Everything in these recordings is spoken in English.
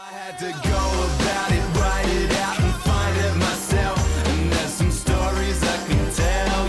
I had to go about it, write it out, and find it myself. And there's some stories I can tell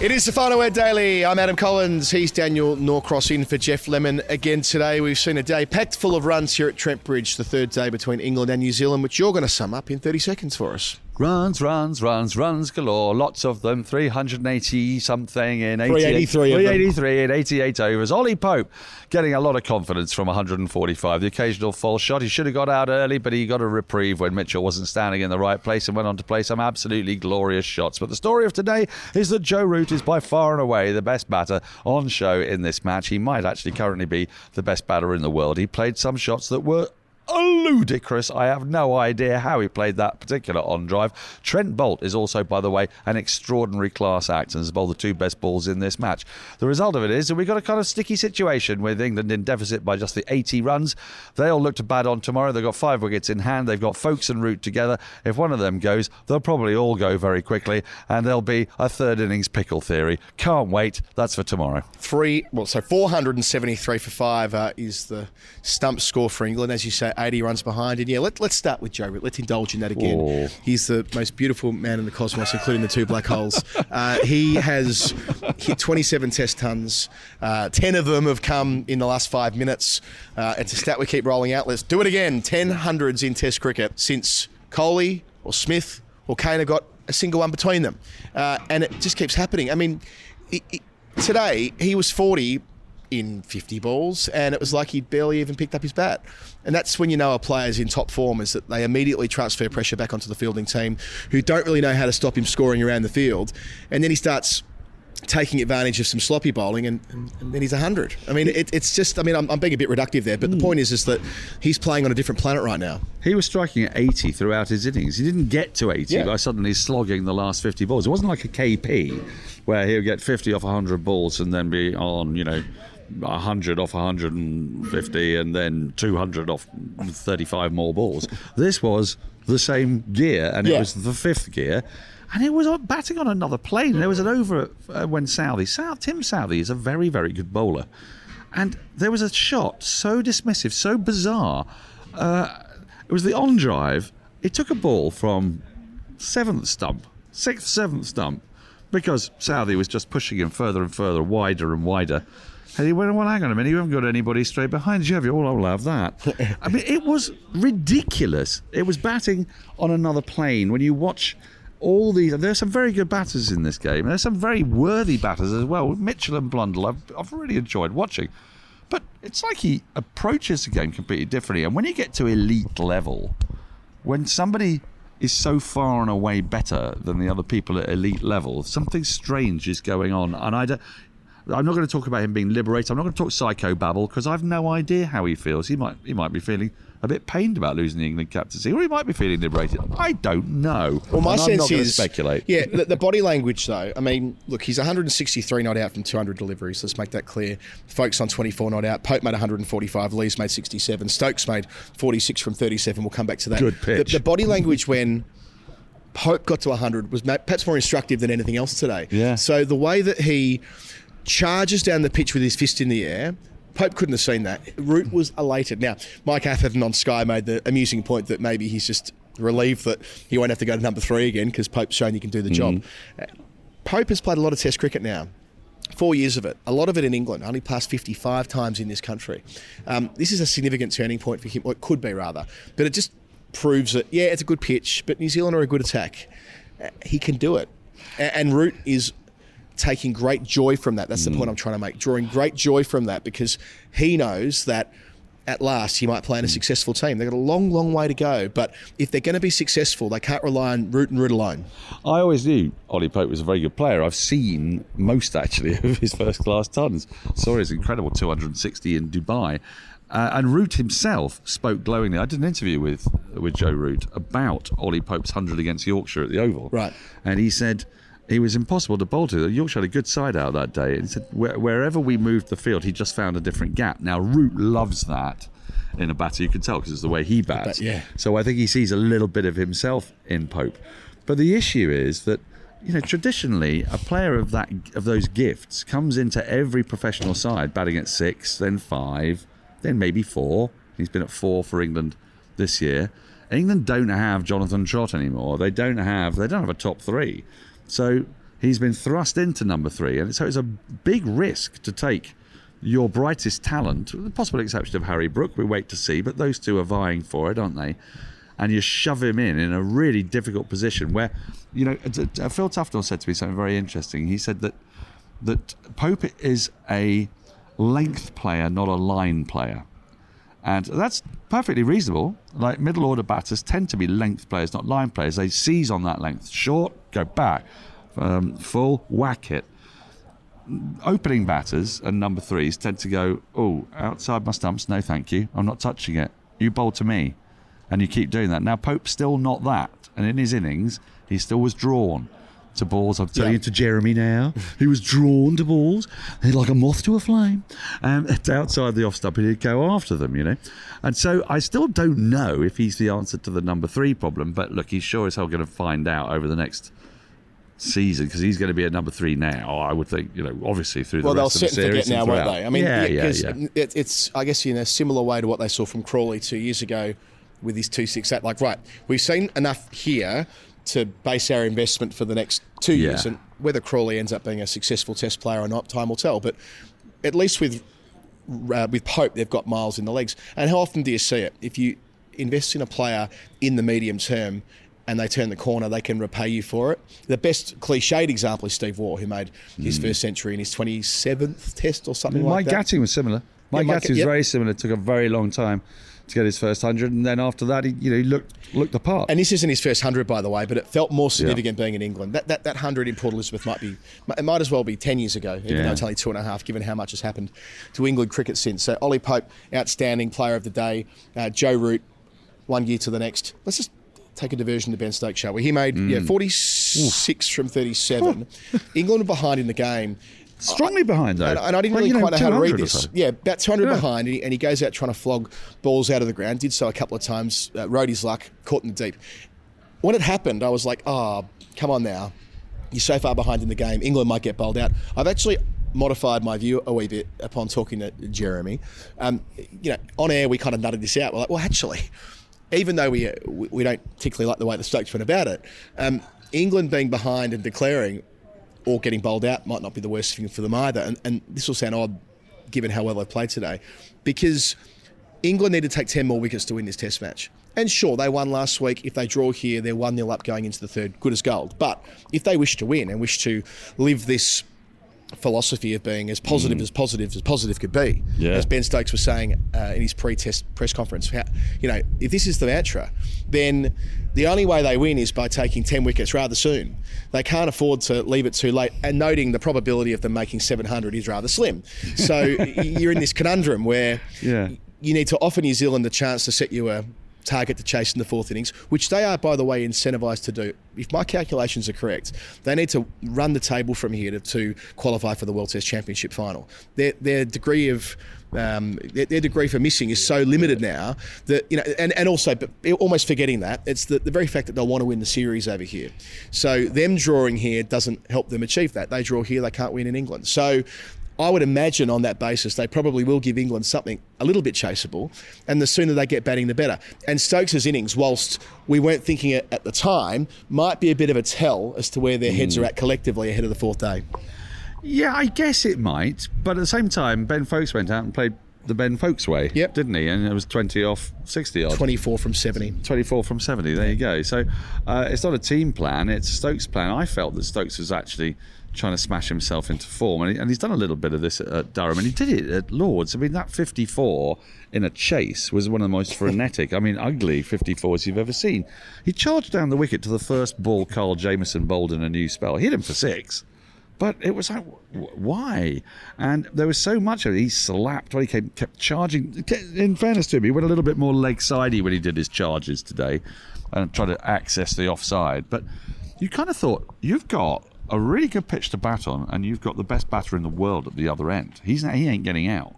you. It is the Final Word Daily. I'm Adam Collins. He's Daniel Norcross in for Geoff Lemon again today. We've seen a day packed full of runs here at Trent Bridge, the third day between England and New Zealand, which you're going to sum up in 30 seconds for us. Runs, runs, runs, runs galore. Lots of them. 380 something in 88, 383 383 in 88 overs. Ollie Pope getting a lot of confidence from 145. The occasional false shot. He should have got out early, but he got a reprieve when Mitchell wasn't standing in the right place and went on to play some absolutely glorious shots. But the story of today is that Joe Root is by far and away the best batter on show in this match. He might actually currently be the best batter in the world. He played some shots that were ludicrous. I have no idea how he played that particular on drive. Trent Boult is also, by the way, an extraordinary class act and has bowled the two best balls in this match. The result of it is that we've got a kind of sticky situation with England in deficit by just the 80 runs. They all look to bad on tomorrow. They've got five wickets in hand. They've got Foakes and Root together. If one of them goes, they'll probably all go very quickly, and there'll be a third innings pickle theory. Can't wait. That's for tomorrow. Three, well, so 473 for five uh, is the stump score for England. As you say, 80 runs behind. And yeah, let, let's start with Joe Root. Let's indulge in that again. Oh. He's the most beautiful man in the cosmos, including the two black holes. Uh, he has hit 27 test tons. Uh, 10 of them have come in the last five minutes. Uh, it's a stat we keep rolling out. Let's do it again. 10 hundreds in test cricket since Kohli or Smith or Kane have got a single one between them. Uh, and it just keeps happening. I mean, it, it, today he was 40 in 50 balls, and it was like he'd barely even picked up his bat. And that's when you know a player's in top form is that they immediately transfer pressure back onto the fielding team, who don't really know how to stop him scoring around the field, and then he starts taking advantage of some sloppy bowling, and, and, then he's 100. I mean, it, it's just, I mean, I'm, I'm being a bit reductive there, but the hmm. point is, is that he's playing on a different planet right now. He was striking at 80 throughout his innings. He didn't get to 80 Yeah. by suddenly slogging the last 50 balls. It wasn't like a KP where he would get 50 off 100 balls and then be on, you know, 100 off 150 and then 200 off 35 more balls. This was the same gear and it was the fifth gear. And it was batting on another plane. There was an over uh, when Southey. South, Tim Southey is a very, very good bowler. And there was a shot so dismissive, so bizarre. Uh, it was the on drive. It took a ball from seventh stump, sixth, seventh stump, because Southey was just pushing him further and further, wider and wider. And he went, well, hang on a minute, you haven't got anybody straight behind you, have you? Oh, I'll have that. I mean, it was ridiculous. It was batting on another plane. When you watch all these, there's some very good batters in this game. There's some very worthy batters as well. Mitchell and Blundell, I've, I've really enjoyed watching. But it's like he approaches the game completely differently. And when you get to elite level, when somebody is so far and away better than the other people at elite level, something strange is going on. And I don't, I'm not going to talk about him being liberated. I'm not going to talk psycho babble because I've no idea how he feels. He might he might be feeling a bit pained about losing the England captaincy, or he might be feeling liberated. I don't know. Well, my And I'm sense not is speculate. Yeah, the, the body language though. I mean, look, he's 163 not out from 200 deliveries. Let's make that clear. Foakes on 24 not out. Pope made 145. Lees made 67. Stokes made 46 from 37. We'll come back to that. Good pitch. The, the body language when. Pope got to 100 was perhaps more instructive than anything else today. Yeah. So the way that he charges down the pitch with his fist in the air, Pope couldn't have seen that. Root was elated. Now, Mike Atherton on Sky made the amusing point that maybe he's just relieved that he won't have to go to number three again because Pope's shown he can do the job. Uh, Pope has played a lot of Test cricket now. Four years of it, a lot of it in England, only passed 55 times in this country. Um, this is a significant turning point for him, or it could be rather, but it just proves that, yeah, it's a good pitch, but New Zealand are a good attack. Uh, he can do it. And Root is taking great joy from that. That's the point I'm trying to make. Drawing great joy from that because he knows that at last he might play in a successful team. They've got a long, long way to go. But if they're going to be successful, they can't rely on Root and Root alone. I always knew Ollie Pope was a very good player. I've seen most actually of his first class tons. Saw his incredible 260 in Dubai. Uh, and Root himself spoke glowingly. I did an interview with with Joe Root about Ollie Pope's hundred against Yorkshire at the Oval. Right. And he said he was impossible to bowl to. Yorkshire had a good side out that day. And said wherever we moved the field, he just found a different gap. Now Root loves that in a batter. You can tell because it's the way he bats. yeah. So I think he sees a little bit of himself in Pope. But the issue is that you know traditionally a player of that of those gifts comes into every professional side batting at six, then five, then maybe four. He's been at four for England this year. England don't have Jonathan Trott anymore. They don't have they don't have a top three. So he's been thrust into number three, and so it's a big risk to take your brightest talent, with the possible exception of Harry Brook. We wait to see, but those two are vying for it, aren't they? And you shove him in in a really difficult position where, you know, Phil Tufnell said to me something very interesting. He said that that Pope is a length player, not a line player. And that's perfectly reasonable. Like middle order batters tend to be length players, not line players. They seize on that length. Short, go back. Um, full, whack it. Opening batters and number threes tend to go, oh, outside my stumps, no thank you. I'm not touching it. You bowl to me. And you keep doing that. Now, Pope's still not that. And in his innings, he still was drawn to balls. I'm telling Yeah. you to Jeremy now. He was drawn to balls. He's like a moth to a flame. Um, it's outside the off stump, and he'd go after them, you know. And so I still don't know if he's the answer to the number three problem. But look, he's sure as hell going to find out over the next season because he's going to be at number three now. I would think, you know, obviously through Well, the they'll rest of the sit and series forget now, and won't they? I mean, yeah, yeah, 'cause yeah. It, it's, I guess, in a similar way to what they saw from Crawley two years ago with his 268. Like, right, we've seen enough here to base our investment for the next two Yeah. years. And whether Crawley ends up being a successful test player or not, time will tell. But at least with uh, with Pope, they've got miles in the legs. And how often do you see it? If you invest in a player in the medium term and they turn the corner, they can repay you for it. The best cliched example is Steve Waugh, who made his first century in his 27th test or something like Mike that. Gatting was similar. Mike Mike- Gatting was yep. very similar. It took a very long time to get his first hundred, and then after that, he you know he looked looked the part. And this isn't his first hundred, by the way, but it felt more significant being in England. That that that hundred in Port Elizabeth might be, it might as well be ten years ago, even Yeah. though it's only two and a half, given how much has happened to England cricket since. So Ollie Pope, outstanding player of the day. Uh, Joe Root, one year to the next. Let's just take a diversion to Ben Stokes, shall we? He made yeah forty six from thirty seven. England were behind in the game. Strongly behind though, And, and I didn't Like, really you know, quite know how to read this. so. Yeah, about 200 Yeah. behind, and he, and he goes out trying to flog balls out of the ground. Did so a couple of times, uh, rode his luck, caught in the deep. When it happened, I was like, oh, come on now. You're so far behind in the game. England might get bowled out. I've actually modified my view a wee bit upon talking to Jeremy. Um, you know, on air, we kind of nutted this out. We're like, well, actually, even though we, uh, we we don't particularly like the way the Stokes went about it, um, England being behind and declaring or getting bowled out might not be the worst thing for them either. And, and this will sound odd given how well they played today, because England need to take 10 more wickets to win this test match. And sure, they won last week. If they draw here, they're 1 0 up going into the third, good as gold. But if they wish to win and wish to live this philosophy of being as positive as positive as positive could be, Yeah. as Ben Stokes was saying uh, in his pre-test press conference, how, you know, if this is the mantra, then the only way they win is by taking 10 wickets rather soon. They can't afford to leave it too late, and noting the probability of them making 700 is rather slim. So you're in this conundrum where Yeah. you need to offer New Zealand the chance to set you a target to chase in the fourth innings, which they are, by the way, incentivised to do. If my calculations are correct, they need to run the table from here to, to qualify for the World Test Championship final. Their, their degree of um, their, their degree for missing is so limited now that you know, and, and also, but almost forgetting that it's the, the very fact that they'll want to win the series over here. So them drawing here doesn't help them achieve that. They draw here, they can't win in England. So I would imagine on that basis they probably will give England something a little bit chaseable, and the sooner they get batting, the better. And Stokes' innings, whilst we weren't thinking it at the time, might be a bit of a tell as to where their heads are at collectively ahead of the fourth day. Yeah, I guess it might, but at the same time, Ben Foakes went out and played the Ben Foakes way, Yep. didn't he? And it was twenty off sixty odd. 24 from 70. 24 from 70. There you go. So uh, it's not a team plan, it's Stokes plan. I felt that Stokes was actually trying to smash himself into form, and, he, and he's done a little bit of this at, at Durham, and he did it at Lords. I mean, that 54 in a chase was one of the most frenetic, I mean, ugly 54s you've ever seen. He charged down the wicket to the first ball Kyle Jamieson bowled in a new spell, hit him for six. But it was like, why? And there was so much of it. He slapped when he came, kept charging. In fairness to him, he went a little bit more leg sidey when he did his charges today and tried to access the offside. But you kind of thought, you've got a really good pitch to bat on, and you've got the best batter in the world at the other end. He's he ain't getting out.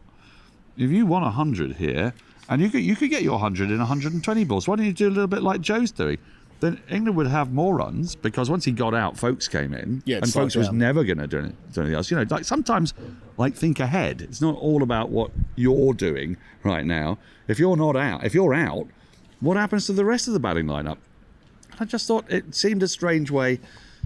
If you want 100 here, and you could, you could get your 100 in 120 balls, why don't you do a little bit like Joe's doing? then England would have more runs because once he got out, Foakes came in, Yeah, and Foakes was never going to do, do anything else. You know, like sometimes, like think ahead. It's not all about what you're doing right now. If you're not out, if you're out, what happens to the rest of the batting lineup? I just thought it seemed a strange way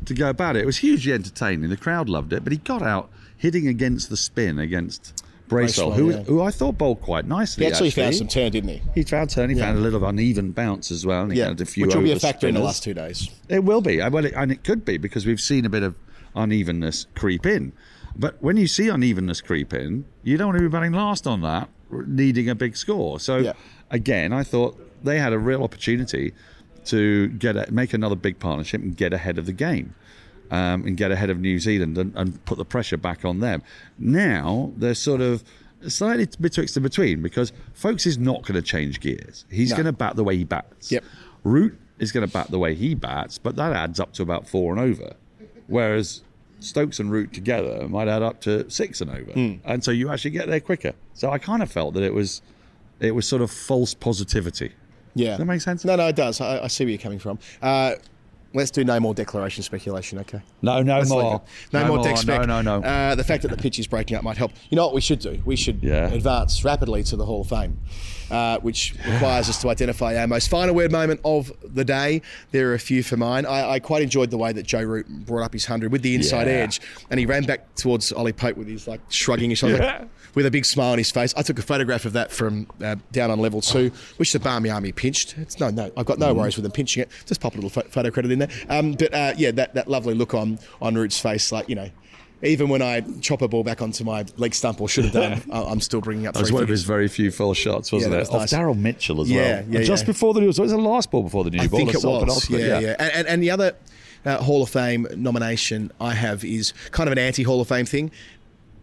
to go about it. It was hugely entertaining. The crowd loved it, but he got out hitting against the spin against Bracewell, who, yeah. who I thought bowled quite nicely. He actually found some turn, didn't he? He found turn. He Yeah. found a little uneven bounce as well. And he Yeah, found a few which will be a factor in the last two days. It will be, and well, it, and it could be because we've seen a bit of unevenness creep in. But when you see unevenness creep in, you don't want to be batting last on that, needing a big score. So Yeah. again, I thought they had a real opportunity to get a, make another big partnership and get ahead of the game. Um, and get ahead of New Zealand and, and put the pressure back on them. Now they're sort of slightly betwixt and between because Foakes is not going to change gears. He's No. going to bat the way he bats. Yep. Root is going to bat the way he bats, but that adds up to about four and over. Whereas Stokes and Root together might add up to six and over, Hmm. and so you actually get there quicker. So I kind of felt that it was, it was sort of false positivity. Yeah. Does that make sense? No, no, it does. I, I see where you're coming from. Uh, let's do no more declaration speculation, okay? No, no Let's more. it. No, more deck spec. No, no, no. Uh, the fact that the pitch is breaking up might help. You know what we should do? We should Yeah. advance rapidly to the Hall of Fame, uh, which requires us to identify our most final word moment of the day. There are a few for mine. I, I quite enjoyed the way that Joe Root brought up his 100 with the inside Yeah. edge, and he ran back towards Ollie Pope with his like shrugging his shoulders. Yeah. With a big smile on his face, I took a photograph of that from uh, down on level two, which the Barmy Army pinched. It's no, no, I've got no worries with them pinching it. Just pop a little photo credit in Um, but uh, yeah, that, that lovely look on on Root's face, like you know, even when I chop a ball back onto my leg stump or should have done, I- I'm still bringing up. That was one of his very few full shots, wasn't Yeah, it? was nice. Daryl Mitchell as Yeah, well. yeah, And just yeah. before the new, so it was the last ball before the new I ball. think it was. Yeah, yeah. And, and, and the other uh, Hall of Fame nomination I have is kind of an anti Hall of Fame thing.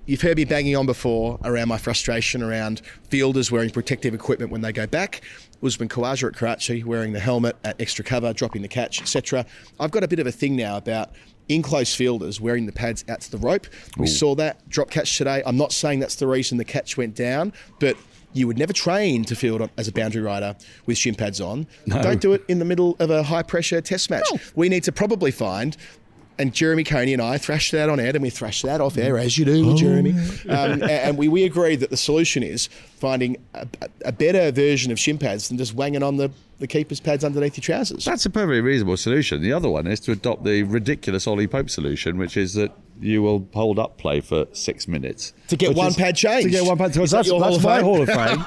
You've heard me banging on before around my frustration around fielders wearing protective equipment when they go back. Usman Khawaja at Karachi wearing the helmet at extra cover, dropping the catch, etc. I've got a bit of a thing now about in close fielders wearing the pads out to the rope. We saw that drop catch today. I'm not saying that's the reason the catch went down, but you would never train to field on, as a boundary rider with shin pads on. Don't do it in the middle of a high pressure test match. We need to probably find. And Jeremy Coney and I thrashed that on air, and we thrashed that off air, as you do, Jeremy. Um, and we, we agreed that the solution is finding a, a better version of shin pads than just wanging on the, the keeper's pads underneath your trousers. That's a perfectly reasonable solution. The other one is to adopt the ridiculous Ollie Pope solution, which is that you will hold up play for six minutes To get one is- pad changed. To get one pad changed. That's, your that's my Hall of Fame.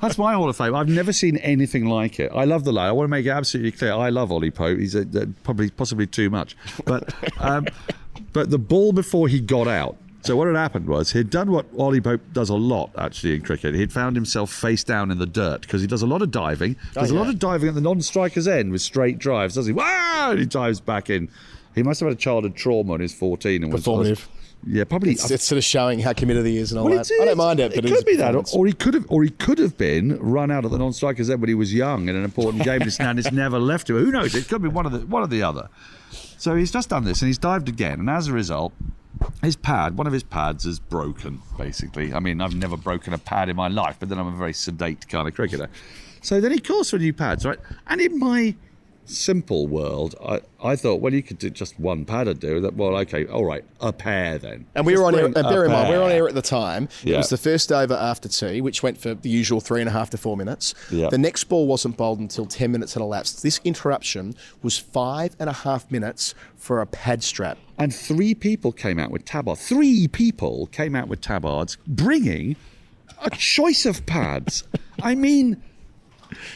that's my Hall of Fame. I've never seen anything like it. I love the lad. I want to make it absolutely clear. I love Ollie Pope. He's a, a- probably possibly too much, but um, but the ball before he got out. So what had happened was he'd done what Ollie Pope does a lot actually in cricket. He'd found himself face down in the dirt because he does a lot of diving. Oh, does a yeah. lot of diving at the non-striker's end with straight drives, does he? Wow! And he dives back in. He must have had a childhood trauma when he was 14 and was Performative. yeah, probably. It's, it's sort of showing how committed he is and all Well, that. I don't mind it, but it it is could be that, or, he could have, or he could have been run out at the non-strikers end when he was young in an important game, and it's- and it's never left him. Who knows? It could be one of the one of the other. So he's just done this, and he's dived again, and as a result, his pad, one of his pads, is broken. Basically, I mean, I've never broken a pad in my life, but then I'm a very sedate kind of cricketer. So then he calls for new pads, right? And in my simple world, I, I thought, well, you could do just one pad would do that. Well, okay, all right, a pair then. And we were on air, and uh, bear in mind, we were on pair. air at the time. It was the first over after tea, which went for the usual three and a half to four minutes. Yeah. The next ball wasn't bowled until 10 minutes had elapsed. This interruption was five and a half minutes for a pad strap. And three people came out with tabards. Three people came out with tabards, bringing a choice of pads. I mean,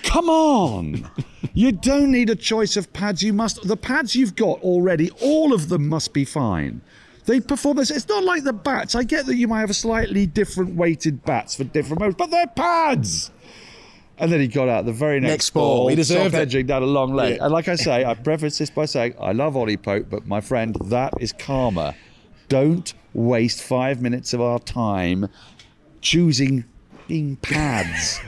come on. You don't need a choice of pads. You must. The pads you've got already, all of them must be fine. They perform this. It's not like the bats. I get that you might have slightly different weighted bats for different modes, but they're pads. And then he got out the very next, Next ball. He deserved it. edging down a long leg. Yeah. And like I say, I preface this by saying I love Ollie Pope, but my friend, that is karma. Don't waste five minutes of our time choosing being pads.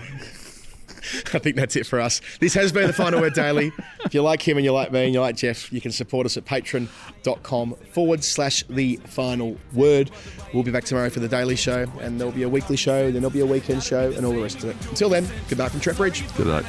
I think that's it for us. This has been the Final Word Daily. If you like him and you like me and you like Geoff, you can support us at patreon.com forward slash the final word. We'll be back tomorrow for the daily show, and there'll be a weekly show, then there'll be a weekend show, and all the rest of it. Until then, good night from Trent Bridge. Good night.